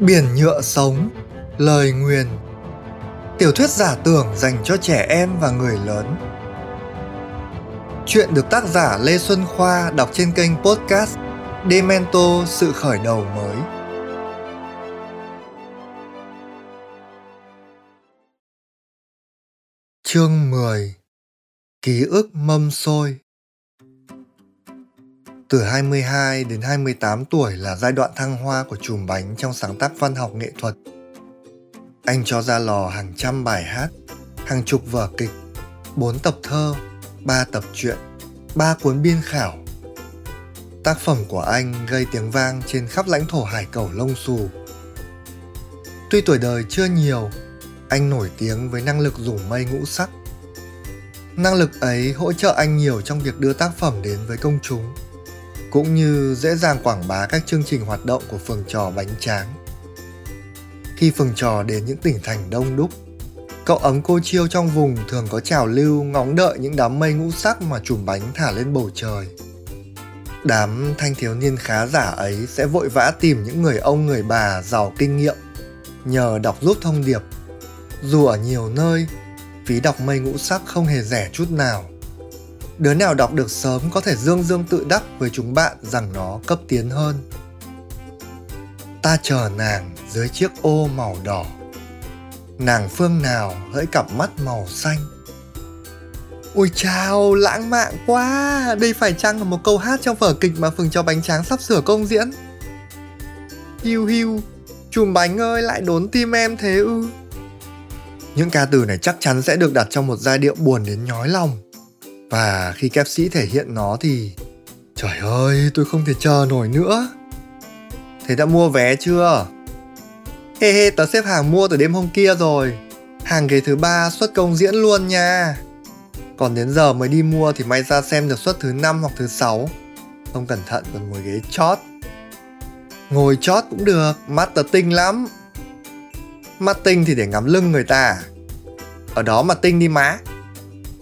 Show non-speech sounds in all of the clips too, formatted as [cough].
Biển nhựa sống, lời nguyền. Tiểu thuyết giả tưởng dành cho trẻ em và người lớn. Chuyện được tác giả Lê Xuân Khoa đọc trên kênh podcast Demento Sự Khởi Đầu Mới. Chương 10 Ký ức mâm xôi từ 22 đến 28 tuổi là giai đoạn thăng hoa của chùm bánh trong sáng tác văn học nghệ thuật. Anh cho ra lò hàng trăm bài hát, hàng chục vở kịch, bốn tập thơ, ba tập truyện, ba cuốn biên khảo. Tác phẩm của anh gây tiếng vang trên khắp lãnh thổ hải cẩu lông xù. Tuy tuổi đời chưa nhiều, anh nổi tiếng với năng lực dùng mây ngũ sắc. Năng lực ấy hỗ trợ anh nhiều trong việc đưa tác phẩm đến với công chúng cũng như dễ dàng quảng bá các chương trình hoạt động của phường trò bánh tráng. Khi phường trò đến những tỉnh thành đông đúc, cậu ấm cô chiêu trong vùng thường có trào lưu ngóng đợi những đám mây ngũ sắc mà chùm bánh thả lên bầu trời. Đám thanh thiếu niên khá giả ấy sẽ vội vã tìm những người ông người bà giàu kinh nghiệm, nhờ đọc giúp thông điệp. Dù ở nhiều nơi, phí đọc mây ngũ sắc không hề rẻ chút nào đứa nào đọc được sớm có thể dương dương tự đắc với chúng bạn rằng nó cấp tiến hơn. Ta chờ nàng dưới chiếc ô màu đỏ. Nàng phương nào hỡi cặp mắt màu xanh. Ôi chào, lãng mạn quá! Đây phải chăng là một câu hát trong vở kịch mà Phường cho Bánh Tráng sắp sửa công diễn? Hiu hiu, chùm bánh ơi lại đốn tim em thế ư? Những ca từ này chắc chắn sẽ được đặt trong một giai điệu buồn đến nhói lòng và khi kép sĩ thể hiện nó thì, trời ơi, tôi không thể chờ nổi nữa. Thế đã mua vé chưa? Hê hê, tớ xếp hàng mua từ đêm hôm kia rồi. Hàng ghế thứ ba xuất công diễn luôn nha. Còn đến giờ mới đi mua thì may ra xem được suất thứ năm hoặc thứ sáu. Không cẩn thận còn ngồi ghế chót. Ngồi chót cũng được, mắt tớ tinh lắm. Mắt tinh thì để ngắm lưng người ta. Ở đó mà tinh đi má.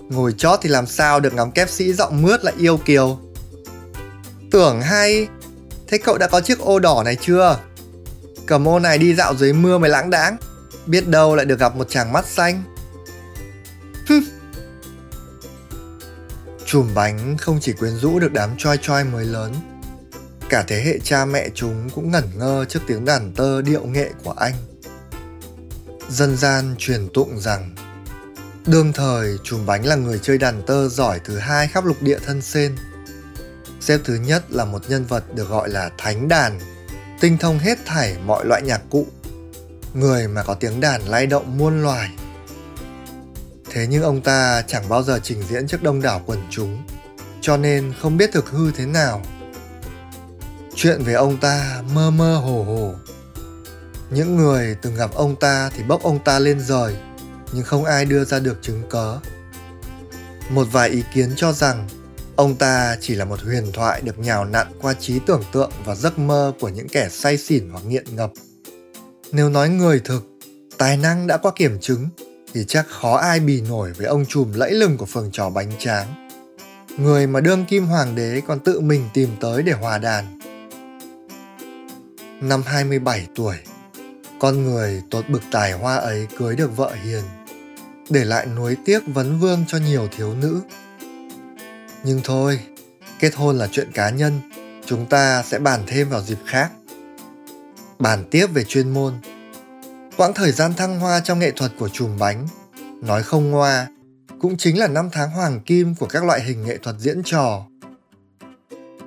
Ngồi chót thì làm sao được ngắm kép sĩ giọng mướt lại yêu kiều. Tưởng hay, Thế cậu đã có chiếc ô đỏ này chưa? Cầm ô này đi dạo dưới mưa mới lãng đãng, Biết đâu lại được gặp một chàng mắt xanh. Chùm bánh không chỉ quyến rũ được đám choi choi mới lớn, Cả thế hệ cha mẹ chúng cũng ngẩn ngơ trước tiếng đàn tơ điệu nghệ của anh. Dân gian truyền tụng rằng Đương thời, Trùm Bánh là người chơi đàn tơ giỏi thứ hai khắp lục địa thân sen. Xếp thứ nhất là một nhân vật được gọi là Thánh Đàn, tinh thông hết thảy mọi loại nhạc cụ, người mà có tiếng đàn lay động muôn loài. Thế nhưng ông ta chẳng bao giờ trình diễn trước đông đảo quần chúng, cho nên không biết thực hư thế nào. Chuyện về ông ta mơ mơ hồ hồ. Những người từng gặp ông ta thì bốc ông ta lên rời – nhưng không ai đưa ra được chứng cớ. Một vài ý kiến cho rằng ông ta chỉ là một huyền thoại được nhào nặn qua trí tưởng tượng và giấc mơ của những kẻ say xỉn hoặc nghiện ngập. Nếu nói người thực, tài năng đã qua kiểm chứng thì chắc khó ai bì nổi với ông trùm lẫy lừng của phường trò bánh tráng. Người mà đương kim hoàng đế còn tự mình tìm tới để hòa đàn. Năm 27 tuổi, con người tột bực tài hoa ấy cưới được vợ hiền để lại nuối tiếc vấn vương cho nhiều thiếu nữ. Nhưng thôi, kết hôn là chuyện cá nhân, chúng ta sẽ bàn thêm vào dịp khác. Bàn tiếp về chuyên môn. Quãng thời gian thăng hoa trong nghệ thuật của chùm bánh, nói không ngoa, cũng chính là năm tháng hoàng kim của các loại hình nghệ thuật diễn trò.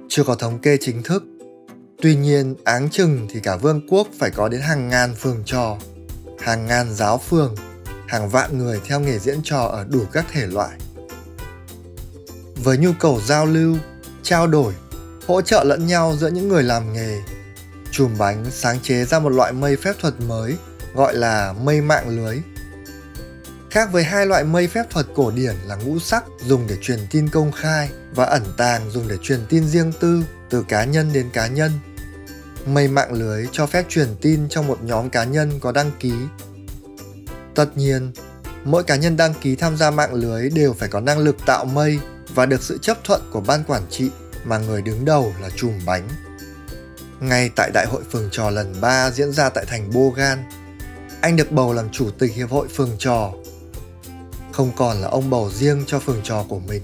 Chưa có thống kê chính thức, tuy nhiên áng chừng thì cả vương quốc phải có đến hàng ngàn phường trò, hàng ngàn giáo phường hàng vạn người theo nghề diễn trò ở đủ các thể loại. Với nhu cầu giao lưu, trao đổi, hỗ trợ lẫn nhau giữa những người làm nghề, chùm bánh sáng chế ra một loại mây phép thuật mới gọi là mây mạng lưới. Khác với hai loại mây phép thuật cổ điển là ngũ sắc dùng để truyền tin công khai và ẩn tàng dùng để truyền tin riêng tư từ cá nhân đến cá nhân. Mây mạng lưới cho phép truyền tin trong một nhóm cá nhân có đăng ký Tất nhiên, mỗi cá nhân đăng ký tham gia mạng lưới đều phải có năng lực tạo mây và được sự chấp thuận của ban quản trị mà người đứng đầu là chùm bánh. Ngay tại Đại hội phường trò lần 3 diễn ra tại thành Bogan, anh được bầu làm chủ tịch hiệp hội phường trò. Không còn là ông bầu riêng cho phường trò của mình.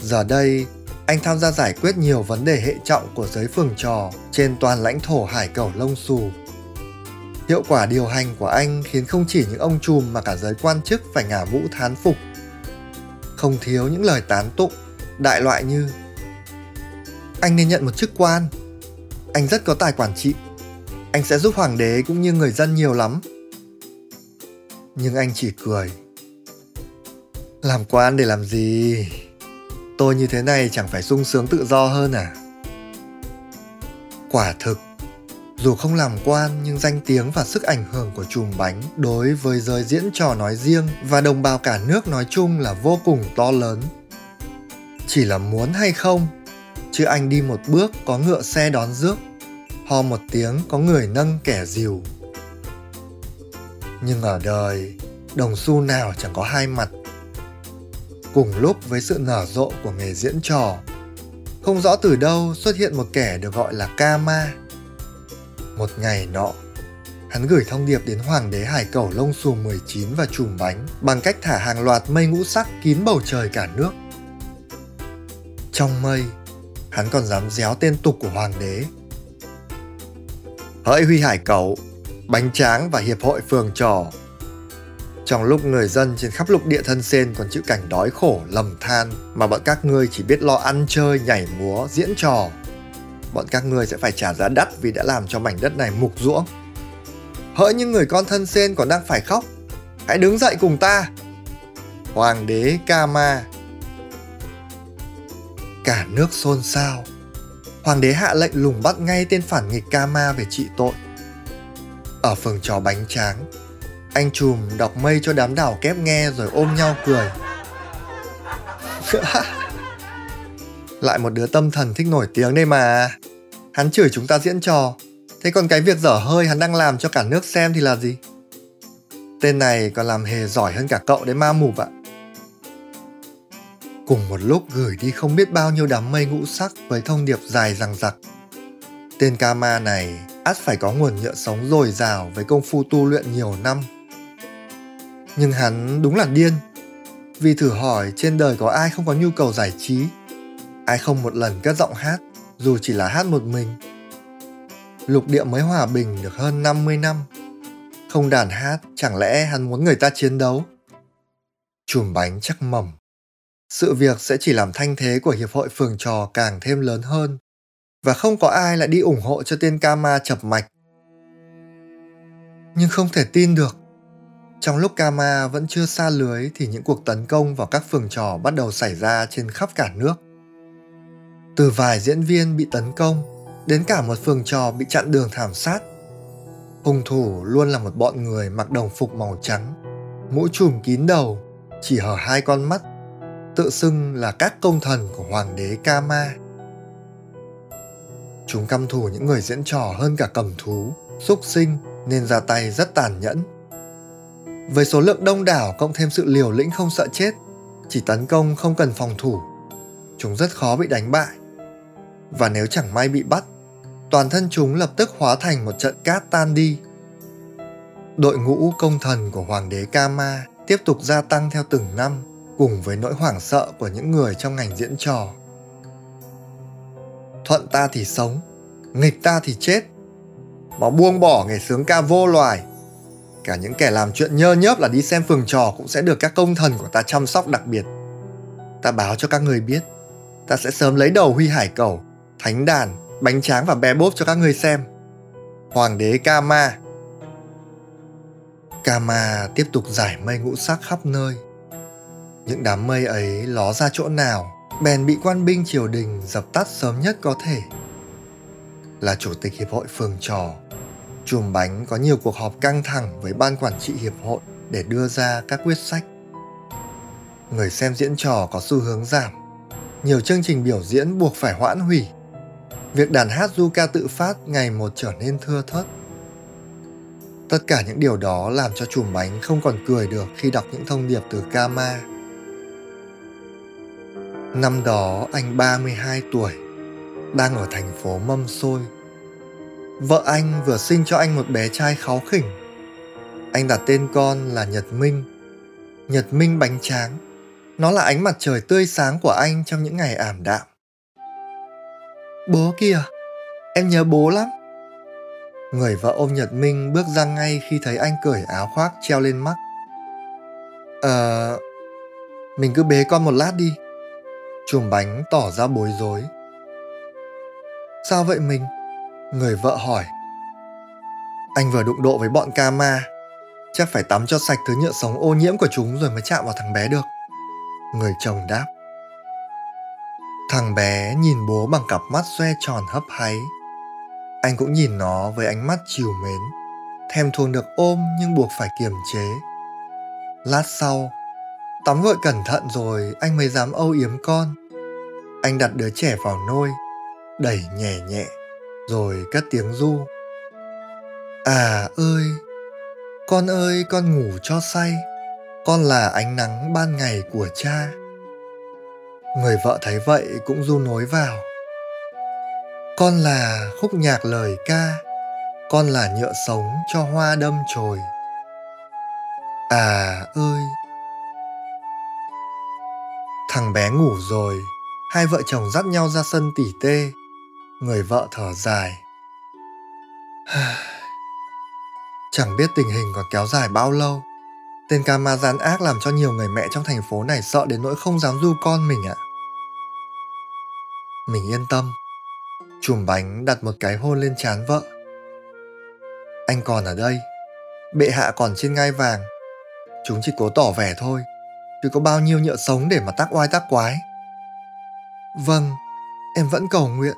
Giờ đây, anh tham gia giải quyết nhiều vấn đề hệ trọng của giới phường trò trên toàn lãnh thổ hải cẩu lông xù. Hiệu quả điều hành của anh khiến không chỉ những ông trùm mà cả giới quan chức phải ngả mũ thán phục. Không thiếu những lời tán tụng, đại loại như Anh nên nhận một chức quan, anh rất có tài quản trị, anh sẽ giúp hoàng đế cũng như người dân nhiều lắm. Nhưng anh chỉ cười. Làm quan để làm gì? tôi như thế này chẳng phải sung sướng tự do hơn à quả thực dù không làm quan, nhưng danh tiếng và sức ảnh hưởng của chùm bánh đối với giới diễn trò nói riêng và đồng bào cả nước nói chung là vô cùng to lớn chỉ là muốn hay không chứ anh đi một bước có ngựa xe đón rước, ho một tiếng có người nâng kẻ dìu nhưng ở đời, đồng xu nào chẳng có hai mặt cùng lúc với sự nở rộ của nghề diễn trò. Không rõ từ đâu xuất hiện một kẻ được gọi là Ca Ma. Một ngày nọ, hắn gửi thông điệp đến hoàng đế hải cẩu lông xù 19 và trùm bánh bằng cách thả hàng loạt mây ngũ sắc kín bầu trời cả nước. Trong mây, hắn còn dám déo tên tục của hoàng đế. Hỡi Huy Hải Cẩu, Bánh Tráng và Hiệp hội Phường Trò trong lúc người dân trên khắp lục địa thân sen còn chịu cảnh đói khổ, lầm than mà bọn các ngươi chỉ biết lo ăn chơi, nhảy múa, diễn trò. Bọn các ngươi sẽ phải trả giá đắt vì đã làm cho mảnh đất này mục ruỗng. Hỡi những người con thân sen còn đang phải khóc, hãy đứng dậy cùng ta. Hoàng đế Kama Cả nước xôn xao. Hoàng đế hạ lệnh lùng bắt ngay tên phản nghịch Kama về trị tội. Ở phường trò bánh tráng, anh chùm đọc mây cho đám đảo kép nghe rồi ôm nhau cười. [laughs] Lại một đứa tâm thần thích nổi tiếng đây mà. Hắn chửi chúng ta diễn trò. Thế còn cái việc dở hơi hắn đang làm cho cả nước xem thì là gì? Tên này còn làm hề giỏi hơn cả cậu đấy ma mù ạ. Cùng một lúc gửi đi không biết bao nhiêu đám mây ngũ sắc với thông điệp dài rằng rặc. Tên ca ma này ắt phải có nguồn nhựa sống dồi dào với công phu tu luyện nhiều năm nhưng hắn đúng là điên vì thử hỏi trên đời có ai không có nhu cầu giải trí ai không một lần cất giọng hát dù chỉ là hát một mình? Lục địa mới hòa bình được hơn 50 năm. Không đàn hát chẳng lẽ hắn muốn người ta chiến đấu? Chùm bánh chắc mầm sự việc sẽ chỉ làm thanh thế của hiệp hội phường trò càng thêm lớn hơn. Và không có ai lại đi ủng hộ cho tên Kama chập mạch. Nhưng không thể tin được, trong lúc Kama vẫn chưa xa lưới thì những cuộc tấn công vào các phường trò bắt đầu xảy ra trên khắp cả nước. Từ vài diễn viên bị tấn công đến cả một phường trò bị chặn đường thảm sát. Hung thủ luôn là một bọn người mặc đồng phục màu trắng, mũ trùm kín đầu, chỉ hở hai con mắt, tự xưng là các công thần của hoàng đế Kama. Chúng căm thù những người diễn trò hơn cả cầm thú, xúc sinh nên ra tay rất tàn nhẫn với số lượng đông đảo cộng thêm sự liều lĩnh không sợ chết, chỉ tấn công không cần phòng thủ, chúng rất khó bị đánh bại. Và nếu chẳng may bị bắt, toàn thân chúng lập tức hóa thành một trận cát tan đi. Đội ngũ công thần của hoàng đế Kama tiếp tục gia tăng theo từng năm cùng với nỗi hoảng sợ của những người trong ngành diễn trò. Thuận ta thì sống, nghịch ta thì chết. Mà buông bỏ nghề sướng ca vô loài Cả những kẻ làm chuyện nhơ nhớp là đi xem phường trò cũng sẽ được các công thần của ta chăm sóc đặc biệt. Ta báo cho các người biết, ta sẽ sớm lấy đầu Huy Hải Cầu, Thánh Đàn, bánh tráng và bé bốp cho các người xem. Hoàng đế Kama Kama tiếp tục giải mây ngũ sắc khắp nơi. Những đám mây ấy ló ra chỗ nào, bèn bị quan binh triều đình dập tắt sớm nhất có thể. Là chủ tịch hiệp hội phường trò, Chùm bánh có nhiều cuộc họp căng thẳng với ban quản trị hiệp hội để đưa ra các quyết sách. Người xem diễn trò có xu hướng giảm. Nhiều chương trình biểu diễn buộc phải hoãn hủy. Việc đàn hát du ca tự phát ngày một trở nên thưa thớt. Tất cả những điều đó làm cho chùm bánh không còn cười được khi đọc những thông điệp từ Kama. Năm đó anh 32 tuổi, đang ở thành phố Mâm Xôi, Vợ anh vừa sinh cho anh một bé trai kháu khỉnh. Anh đặt tên con là Nhật Minh. Nhật Minh bánh tráng. Nó là ánh mặt trời tươi sáng của anh trong những ngày ảm đạm. Bố kìa, em nhớ bố lắm. Người vợ ôm Nhật Minh bước ra ngay khi thấy anh cởi áo khoác treo lên mắt. Ờ, mình cứ bế con một lát đi. Chùm bánh tỏ ra bối rối. Sao vậy mình? Người vợ hỏi. Anh vừa đụng độ với bọn ca ma. Chắc phải tắm cho sạch thứ nhựa sống ô nhiễm của chúng rồi mới chạm vào thằng bé được. Người chồng đáp. Thằng bé nhìn bố bằng cặp mắt xoe tròn hấp háy. Anh cũng nhìn nó với ánh mắt chiều mến, thèm thuồng được ôm nhưng buộc phải kiềm chế. Lát sau, tắm gội cẩn thận rồi anh mới dám âu yếm con. Anh đặt đứa trẻ vào nôi, đẩy nhẹ nhẹ, rồi cất tiếng ru. À ơi, con ơi con ngủ cho say, con là ánh nắng ban ngày của cha. Người vợ thấy vậy cũng ru nối vào. Con là khúc nhạc lời ca, con là nhựa sống cho hoa đâm chồi. À ơi! Thằng bé ngủ rồi, hai vợ chồng dắt nhau ra sân tỉ tê. Người vợ thở dài. [sighs] Chẳng biết tình hình còn kéo dài bao lâu. Tên ca ma gian ác làm cho nhiều người mẹ trong thành phố này sợ đến nỗi không dám du con mình ạ. À. Mình yên tâm. Chùm bánh đặt một cái hôn lên trán vợ. Anh còn ở đây. Bệ hạ còn trên ngai vàng. Chúng chỉ cố tỏ vẻ thôi. Chứ có bao nhiêu nhựa sống để mà tác oai tác quái. Vâng, em vẫn cầu nguyện.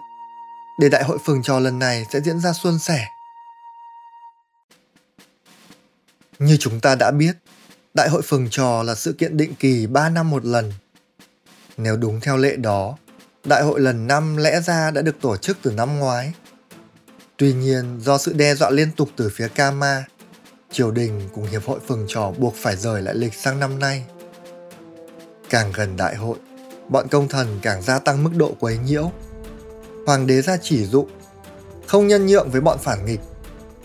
Để đại hội phường trò lần này sẽ diễn ra suôn sẻ. Như chúng ta đã biết, Đại hội phường trò là sự kiện định kỳ 3 năm một lần. Nếu đúng theo lệ đó, đại hội lần năm lẽ ra đã được tổ chức từ năm ngoái. Tuy nhiên, do sự đe dọa liên tục từ phía Kama, triều đình cùng hiệp hội phường trò buộc phải rời lại lịch sang năm nay. Càng gần đại hội, bọn công thần càng gia tăng mức độ quấy nhiễu. Hoàng đế ra chỉ dụ, không nhân nhượng với bọn phản nghịch,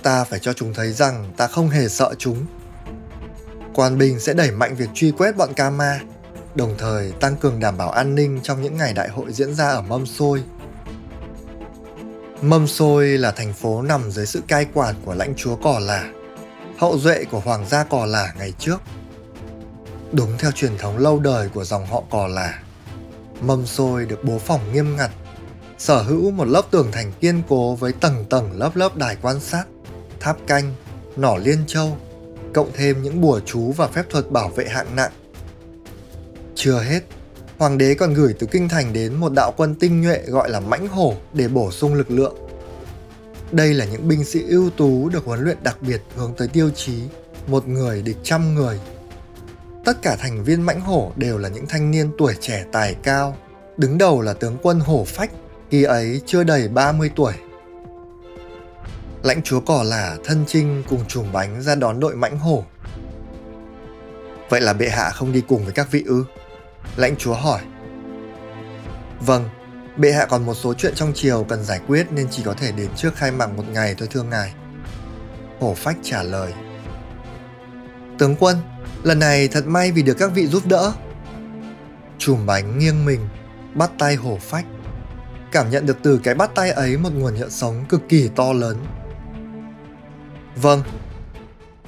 ta phải cho chúng thấy rằng ta không hề sợ chúng. Quan binh sẽ đẩy mạnh việc truy quét bọn Kama đồng thời tăng cường đảm bảo an ninh trong những ngày đại hội diễn ra ở Mâm Xôi. Mâm Xôi là thành phố nằm dưới sự cai quản của lãnh chúa Cò Lả, hậu duệ của hoàng gia Cò Lả ngày trước. Đúng theo truyền thống lâu đời của dòng họ Cò Lả, Mâm Xôi được bố phòng nghiêm ngặt, sở hữu một lớp tường thành kiên cố với tầng tầng lớp lớp đài quan sát, tháp canh, nỏ liên châu, cộng thêm những bùa chú và phép thuật bảo vệ hạng nặng chưa hết, hoàng đế còn gửi từ kinh thành đến một đạo quân tinh nhuệ gọi là mãnh hổ để bổ sung lực lượng. Đây là những binh sĩ ưu tú được huấn luyện đặc biệt hướng tới tiêu chí một người địch trăm người. Tất cả thành viên mãnh hổ đều là những thanh niên tuổi trẻ tài cao, đứng đầu là tướng quân hổ phách, khi ấy chưa đầy 30 tuổi. Lãnh chúa cỏ lả thân trinh cùng trùm bánh ra đón đội mãnh hổ. Vậy là bệ hạ không đi cùng với các vị ư? Lãnh chúa hỏi. Vâng, bệ hạ còn một số chuyện trong triều cần giải quyết nên chỉ có thể đến trước khai mạc một ngày thôi thưa ngài. Hổ phách trả lời. Tướng quân, lần này thật may vì được các vị giúp đỡ. Chùm bánh nghiêng mình, bắt tay hổ phách. Cảm nhận được từ cái bắt tay ấy một nguồn nhựa sống cực kỳ to lớn. Vâng,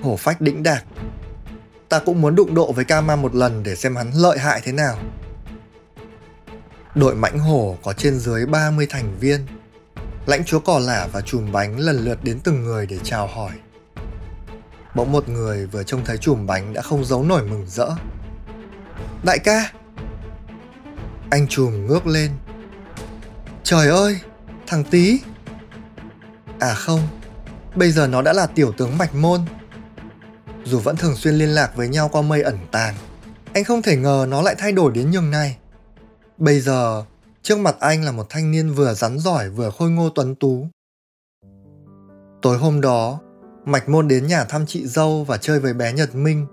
hổ phách đĩnh đạc ta cũng muốn đụng độ với Kama một lần để xem hắn lợi hại thế nào. Đội mãnh hổ có trên dưới 30 thành viên. Lãnh chúa cỏ lả và chùm bánh lần lượt đến từng người để chào hỏi. Bỗng một người vừa trông thấy chùm bánh đã không giấu nổi mừng rỡ. Đại ca! Anh chùm ngước lên. Trời ơi! Thằng tí! À không, bây giờ nó đã là tiểu tướng Mạch Môn dù vẫn thường xuyên liên lạc với nhau qua mây ẩn tàng, anh không thể ngờ nó lại thay đổi đến nhường này. Bây giờ, trước mặt anh là một thanh niên vừa rắn giỏi vừa khôi ngô tuấn tú. Tối hôm đó, Mạch Môn đến nhà thăm chị dâu và chơi với bé Nhật Minh.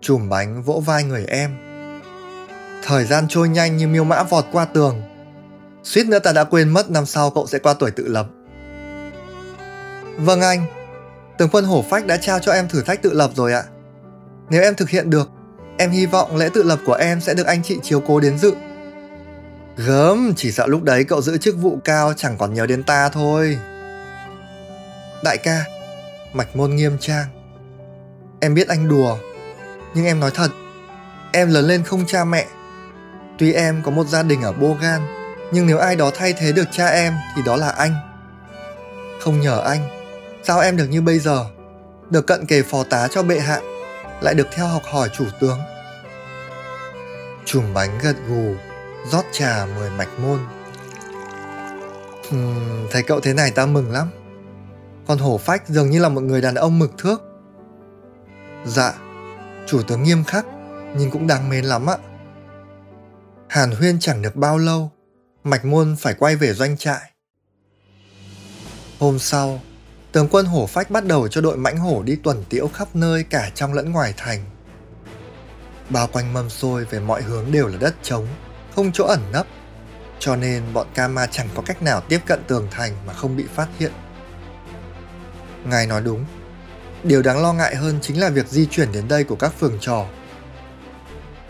Chùm bánh vỗ vai người em. Thời gian trôi nhanh như miêu mã vọt qua tường. Suýt nữa ta đã quên mất năm sau cậu sẽ qua tuổi tự lập. Vâng anh, tướng quân hổ phách đã trao cho em thử thách tự lập rồi ạ. Nếu em thực hiện được, em hy vọng lễ tự lập của em sẽ được anh chị chiếu cố đến dự. Gớm, chỉ sợ lúc đấy cậu giữ chức vụ cao chẳng còn nhớ đến ta thôi. Đại ca, mạch môn nghiêm trang. Em biết anh đùa, nhưng em nói thật, em lớn lên không cha mẹ. Tuy em có một gia đình ở Bogan, nhưng nếu ai đó thay thế được cha em thì đó là anh. Không nhờ anh, sao em được như bây giờ? Được cận kề phò tá cho bệ hạ, lại được theo học hỏi chủ tướng. Chùm bánh gật gù, rót trà mời mạch môn. Uhm, thấy cậu thế này ta mừng lắm. Còn hổ phách dường như là một người đàn ông mực thước. Dạ, chủ tướng nghiêm khắc, nhưng cũng đáng mến lắm ạ. Hàn huyên chẳng được bao lâu, mạch môn phải quay về doanh trại. Hôm sau, tướng quân hổ phách bắt đầu cho đội mãnh hổ đi tuần tiễu khắp nơi cả trong lẫn ngoài thành. Bao quanh mâm xôi về mọi hướng đều là đất trống, không chỗ ẩn nấp, cho nên bọn Kama chẳng có cách nào tiếp cận tường thành mà không bị phát hiện. Ngài nói đúng, điều đáng lo ngại hơn chính là việc di chuyển đến đây của các phường trò.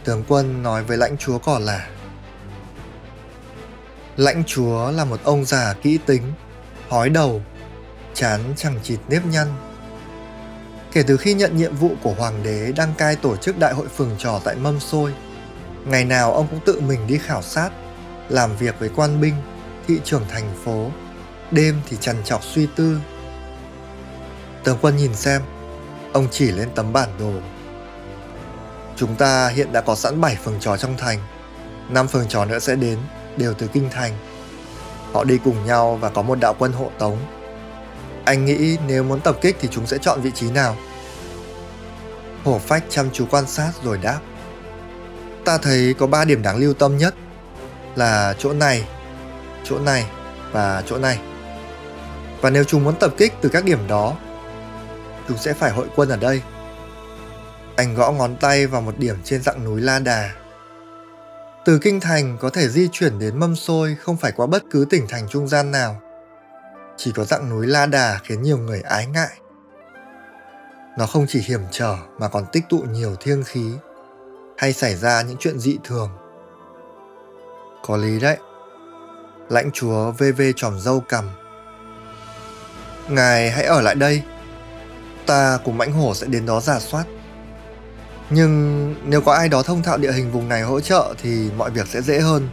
Tướng quân nói với lãnh chúa cỏ là Lãnh chúa là một ông già kỹ tính, hói đầu, chán chẳng chịt nếp nhăn. Kể từ khi nhận nhiệm vụ của hoàng đế đăng cai tổ chức đại hội phường trò tại Mâm Xôi, ngày nào ông cũng tự mình đi khảo sát, làm việc với quan binh, thị trưởng thành phố, đêm thì trằn trọc suy tư. Tướng quân nhìn xem, ông chỉ lên tấm bản đồ. Chúng ta hiện đã có sẵn 7 phường trò trong thành, 5 phường trò nữa sẽ đến, đều từ kinh thành. Họ đi cùng nhau và có một đạo quân hộ tống. Anh nghĩ nếu muốn tập kích thì chúng sẽ chọn vị trí nào? Hổ phách chăm chú quan sát rồi đáp. Ta thấy có ba điểm đáng lưu tâm nhất là chỗ này, chỗ này và chỗ này. Và nếu chúng muốn tập kích từ các điểm đó, chúng sẽ phải hội quân ở đây. Anh gõ ngón tay vào một điểm trên dặng núi La Đà từ kinh thành có thể di chuyển đến mâm xôi không phải qua bất cứ tỉnh thành trung gian nào. Chỉ có dạng núi La Đà khiến nhiều người ái ngại. Nó không chỉ hiểm trở mà còn tích tụ nhiều thiêng khí, hay xảy ra những chuyện dị thường. Có lý đấy. Lãnh chúa VV tròm dâu cầm. Ngài hãy ở lại đây. Ta cùng mãnh hổ sẽ đến đó giả soát. Nhưng nếu có ai đó thông thạo địa hình vùng này hỗ trợ thì mọi việc sẽ dễ hơn.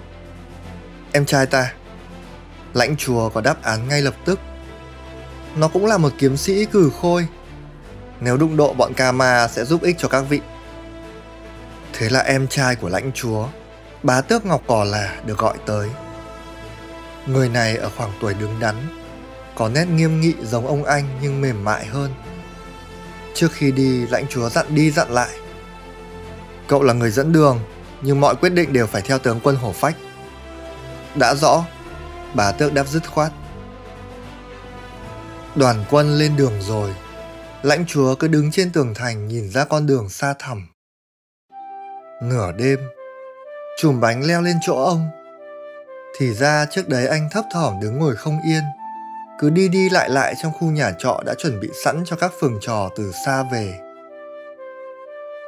Em trai ta, lãnh chùa có đáp án ngay lập tức. Nó cũng là một kiếm sĩ cử khôi. Nếu đụng độ bọn Kama sẽ giúp ích cho các vị. Thế là em trai của lãnh chúa, bá tước Ngọc Cỏ là được gọi tới. Người này ở khoảng tuổi đứng đắn, có nét nghiêm nghị giống ông anh nhưng mềm mại hơn. Trước khi đi, lãnh chúa dặn đi dặn lại. Cậu là người dẫn đường, nhưng mọi quyết định đều phải theo tướng quân hổ phách. Đã rõ, bà tước đáp dứt khoát. Đoàn quân lên đường rồi, lãnh chúa cứ đứng trên tường thành nhìn ra con đường xa thẳm. Nửa đêm, chùm bánh leo lên chỗ ông. Thì ra trước đấy anh thấp thỏm đứng ngồi không yên, cứ đi đi lại lại trong khu nhà trọ đã chuẩn bị sẵn cho các phường trò từ xa về.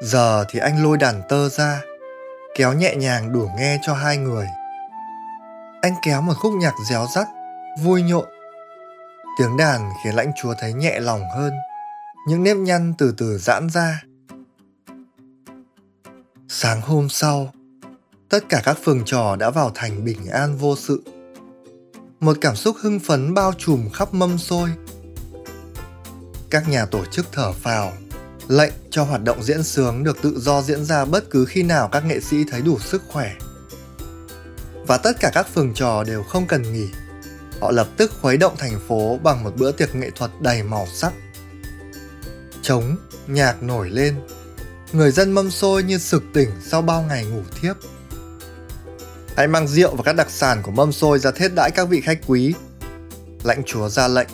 Giờ thì anh lôi đàn tơ ra, kéo nhẹ nhàng đủ nghe cho hai người. Anh kéo một khúc nhạc réo rắt, vui nhộn. Tiếng đàn khiến lãnh chúa thấy nhẹ lòng hơn, những nếp nhăn từ từ giãn ra. Sáng hôm sau, tất cả các phường trò đã vào thành bình an vô sự. Một cảm xúc hưng phấn bao trùm khắp mâm xôi. Các nhà tổ chức thở phào lệnh cho hoạt động diễn sướng được tự do diễn ra bất cứ khi nào các nghệ sĩ thấy đủ sức khỏe. Và tất cả các phường trò đều không cần nghỉ. Họ lập tức khuấy động thành phố bằng một bữa tiệc nghệ thuật đầy màu sắc. Trống, nhạc nổi lên. Người dân mâm xôi như sực tỉnh sau bao ngày ngủ thiếp. Hãy mang rượu và các đặc sản của mâm xôi ra thiết đãi các vị khách quý. Lãnh chúa ra lệnh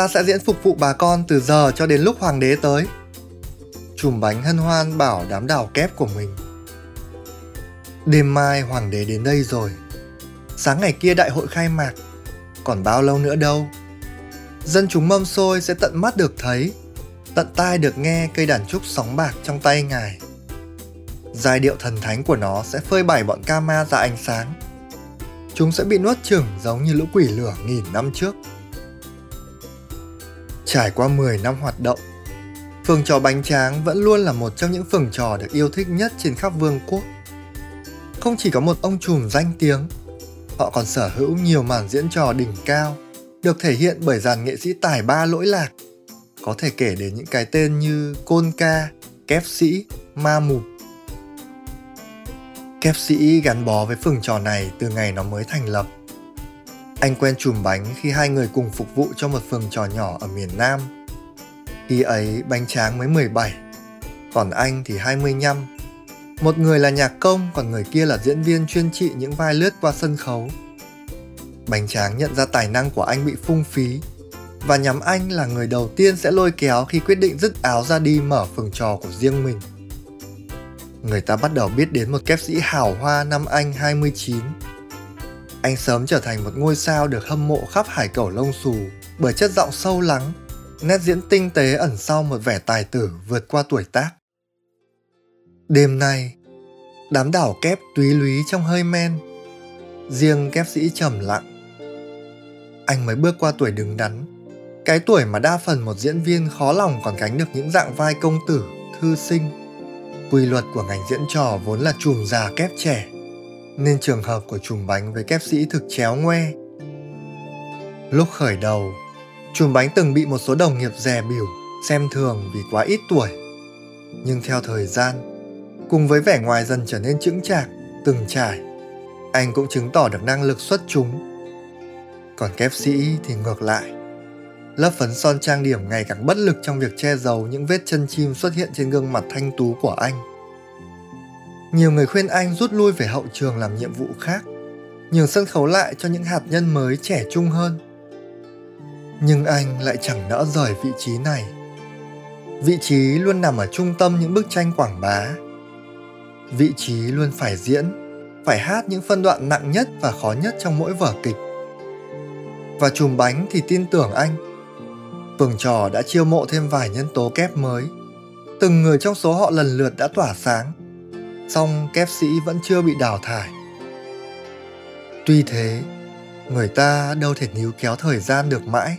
ta sẽ diễn phục vụ bà con từ giờ cho đến lúc hoàng đế tới. Chùm bánh hân hoan bảo đám đào kép của mình. Đêm mai hoàng đế đến đây rồi. Sáng ngày kia đại hội khai mạc. Còn bao lâu nữa đâu. dân chúng mâm xôi sẽ tận mắt được thấy, tận tai được nghe cây đàn trúc sóng bạc trong tay ngài. Giai điệu thần thánh của nó sẽ phơi bày bọn ca ma ra ánh sáng. Chúng sẽ bị nuốt chửng giống như lũ quỷ lửa nghìn năm trước. Trải qua 10 năm hoạt động, phường trò bánh tráng vẫn luôn là một trong những phường trò được yêu thích nhất trên khắp vương quốc. Không chỉ có một ông trùm danh tiếng, họ còn sở hữu nhiều màn diễn trò đỉnh cao, được thể hiện bởi dàn nghệ sĩ tài ba lỗi lạc. Có thể kể đến những cái tên như Côn Ca, Kép Sĩ, Ma mục. Kép Sĩ gắn bó với phường trò này từ ngày nó mới thành lập. Anh quen chùm bánh khi hai người cùng phục vụ cho một phường trò nhỏ ở miền Nam. Khi ấy bánh tráng mới 17, còn anh thì 25 một người là nhạc công, còn người kia là diễn viên chuyên trị những vai lướt qua sân khấu. Bánh tráng nhận ra tài năng của anh bị phung phí và nhắm anh là người đầu tiên sẽ lôi kéo khi quyết định dứt áo ra đi mở phường trò của riêng mình. Người ta bắt đầu biết đến một kép sĩ hào hoa năm anh 29. Anh sớm trở thành một ngôi sao được hâm mộ khắp hải cẩu lông xù bởi chất giọng sâu lắng, nét diễn tinh tế ẩn sau một vẻ tài tử vượt qua tuổi tác. Đêm nay, đám đảo kép túy lúy trong hơi men, riêng kép sĩ trầm lặng. Anh mới bước qua tuổi đứng đắn, cái tuổi mà đa phần một diễn viên khó lòng còn gánh được những dạng vai công tử, thư sinh. Quy luật của ngành diễn trò vốn là chùm già kép trẻ, nên trường hợp của chùm bánh với kép sĩ thực chéo ngoe. Lúc khởi đầu, chùm bánh từng bị một số đồng nghiệp dè biểu, xem thường vì quá ít tuổi. Nhưng theo thời gian, cùng với vẻ ngoài dần trở nên chững chạc, từng trải, anh cũng chứng tỏ được năng lực xuất chúng. Còn kép sĩ thì ngược lại. Lớp phấn son trang điểm ngày càng bất lực trong việc che giấu những vết chân chim xuất hiện trên gương mặt thanh tú của anh. Nhiều người khuyên anh rút lui về hậu trường làm nhiệm vụ khác, nhường sân khấu lại cho những hạt nhân mới trẻ trung hơn. Nhưng anh lại chẳng nỡ rời vị trí này. Vị trí luôn nằm ở trung tâm những bức tranh quảng bá vị trí luôn phải diễn, phải hát những phân đoạn nặng nhất và khó nhất trong mỗi vở kịch. Và chùm bánh thì tin tưởng anh. Phường trò đã chiêu mộ thêm vài nhân tố kép mới. Từng người trong số họ lần lượt đã tỏa sáng, song kép sĩ vẫn chưa bị đào thải. Tuy thế, người ta đâu thể níu kéo thời gian được mãi.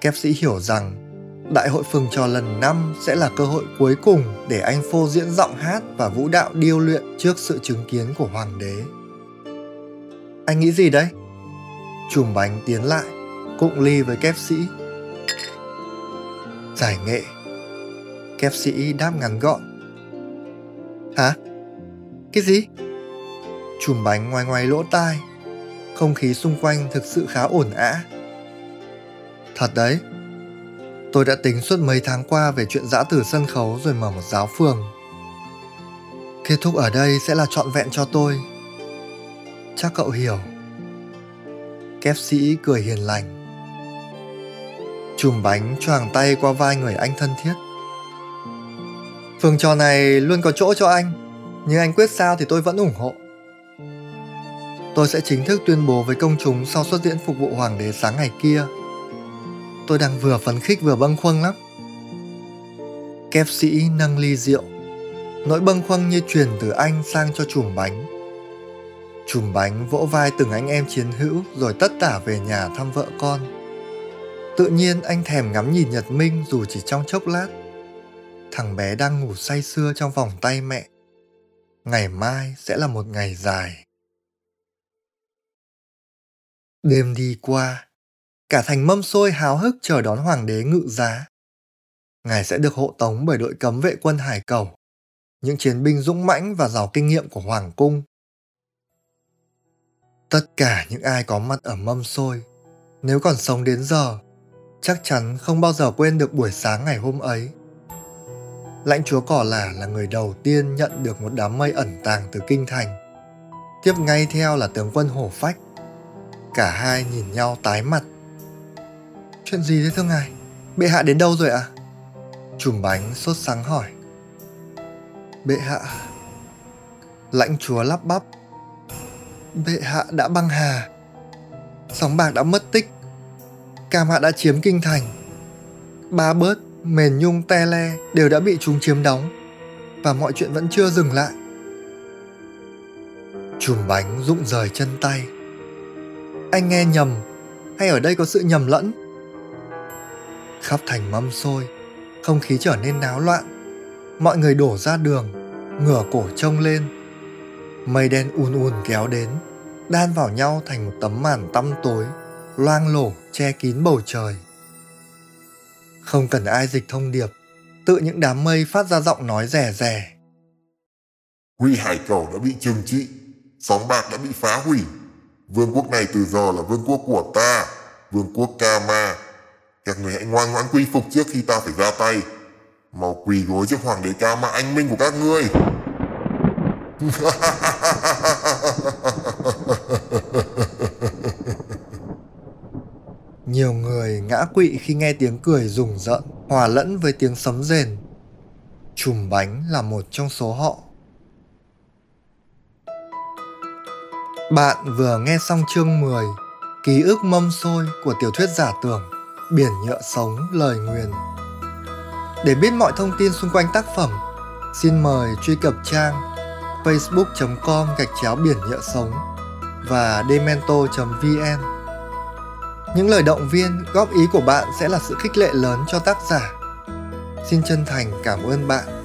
Kép sĩ hiểu rằng Đại hội phường trò lần 5 sẽ là cơ hội cuối cùng để anh phô diễn giọng hát và vũ đạo điêu luyện trước sự chứng kiến của hoàng đế. Anh nghĩ gì đấy? Chùm bánh tiến lại, cụng ly với kép sĩ. Giải nghệ. Kép sĩ đáp ngắn gọn. Hả? Cái gì? Chùm bánh ngoài ngoài lỗ tai. Không khí xung quanh thực sự khá ổn ã. Thật đấy, Tôi đã tính suốt mấy tháng qua về chuyện giã từ sân khấu rồi mở một giáo phường. Kết thúc ở đây sẽ là trọn vẹn cho tôi. Chắc cậu hiểu. Kép sĩ cười hiền lành. Chùm bánh choàng tay qua vai người anh thân thiết. Phường trò này luôn có chỗ cho anh, nhưng anh quyết sao thì tôi vẫn ủng hộ. Tôi sẽ chính thức tuyên bố với công chúng sau xuất diễn phục vụ hoàng đế sáng ngày kia Tôi đang vừa phấn khích vừa bâng khuâng lắm. Kép sĩ nâng ly rượu. Nỗi bâng khuâng như truyền từ anh sang cho chùm bánh. Chùm bánh vỗ vai từng anh em chiến hữu rồi tất tả về nhà thăm vợ con. Tự nhiên anh thèm ngắm nhìn Nhật Minh dù chỉ trong chốc lát. Thằng bé đang ngủ say sưa trong vòng tay mẹ. Ngày mai sẽ là một ngày dài. Đêm đi qua, cả thành mâm xôi háo hức chờ đón hoàng đế ngự giá. Ngài sẽ được hộ tống bởi đội cấm vệ quân hải cầu, những chiến binh dũng mãnh và giàu kinh nghiệm của hoàng cung. Tất cả những ai có mặt ở mâm xôi, nếu còn sống đến giờ, chắc chắn không bao giờ quên được buổi sáng ngày hôm ấy. Lãnh chúa Cỏ Lả là người đầu tiên nhận được một đám mây ẩn tàng từ kinh thành. Tiếp ngay theo là tướng quân Hổ Phách. Cả hai nhìn nhau tái mặt Chuyện gì thế thưa ngài? Bệ hạ đến đâu rồi ạ? À? Chùm bánh sốt sáng hỏi. Bệ hạ... Lãnh chúa lắp bắp. Bệ hạ đã băng hà. Sóng bạc đã mất tích. Cam Hạ đã chiếm kinh thành. Ba bớt, mền nhung te le đều đã bị chúng chiếm đóng và mọi chuyện vẫn chưa dừng lại. Chùm bánh rụng rời chân tay. Anh nghe nhầm hay ở đây có sự nhầm lẫn? Khắp thành mâm xôi, không khí trở nên náo loạn. Mọi người đổ ra đường, ngửa cổ trông lên. Mây đen ùn ùn kéo đến, đan vào nhau thành một tấm màn tăm tối, loang lổ che kín bầu trời. Không cần ai dịch thông điệp, tự những đám mây phát ra giọng nói rẻ rẻ. Huy hải cầu đã bị trừng trị, sóng bạc đã bị phá hủy. Vương quốc này từ giờ là vương quốc của ta, vương quốc Kama. Các người hãy ngoan ngoãn quy phục trước khi ta phải ra tay. Mau quỳ gối trước hoàng đế Kama anh minh của các ngươi. [laughs] Nhiều người ngã quỵ khi nghe tiếng cười rùng rợn, hòa lẫn với tiếng sấm rền. Chùm bánh là một trong số họ. Bạn vừa nghe xong chương 10 Ký ức mâm xôi của tiểu thuyết giả tưởng Biển nhựa sống lời nguyền. Để biết mọi thông tin xung quanh tác phẩm Xin mời truy cập trang facebook.com gạch chéo biển nhựa sống và demento.vn Những lời động viên, góp ý của bạn sẽ là sự khích lệ lớn cho tác giả. Xin chân thành cảm ơn bạn.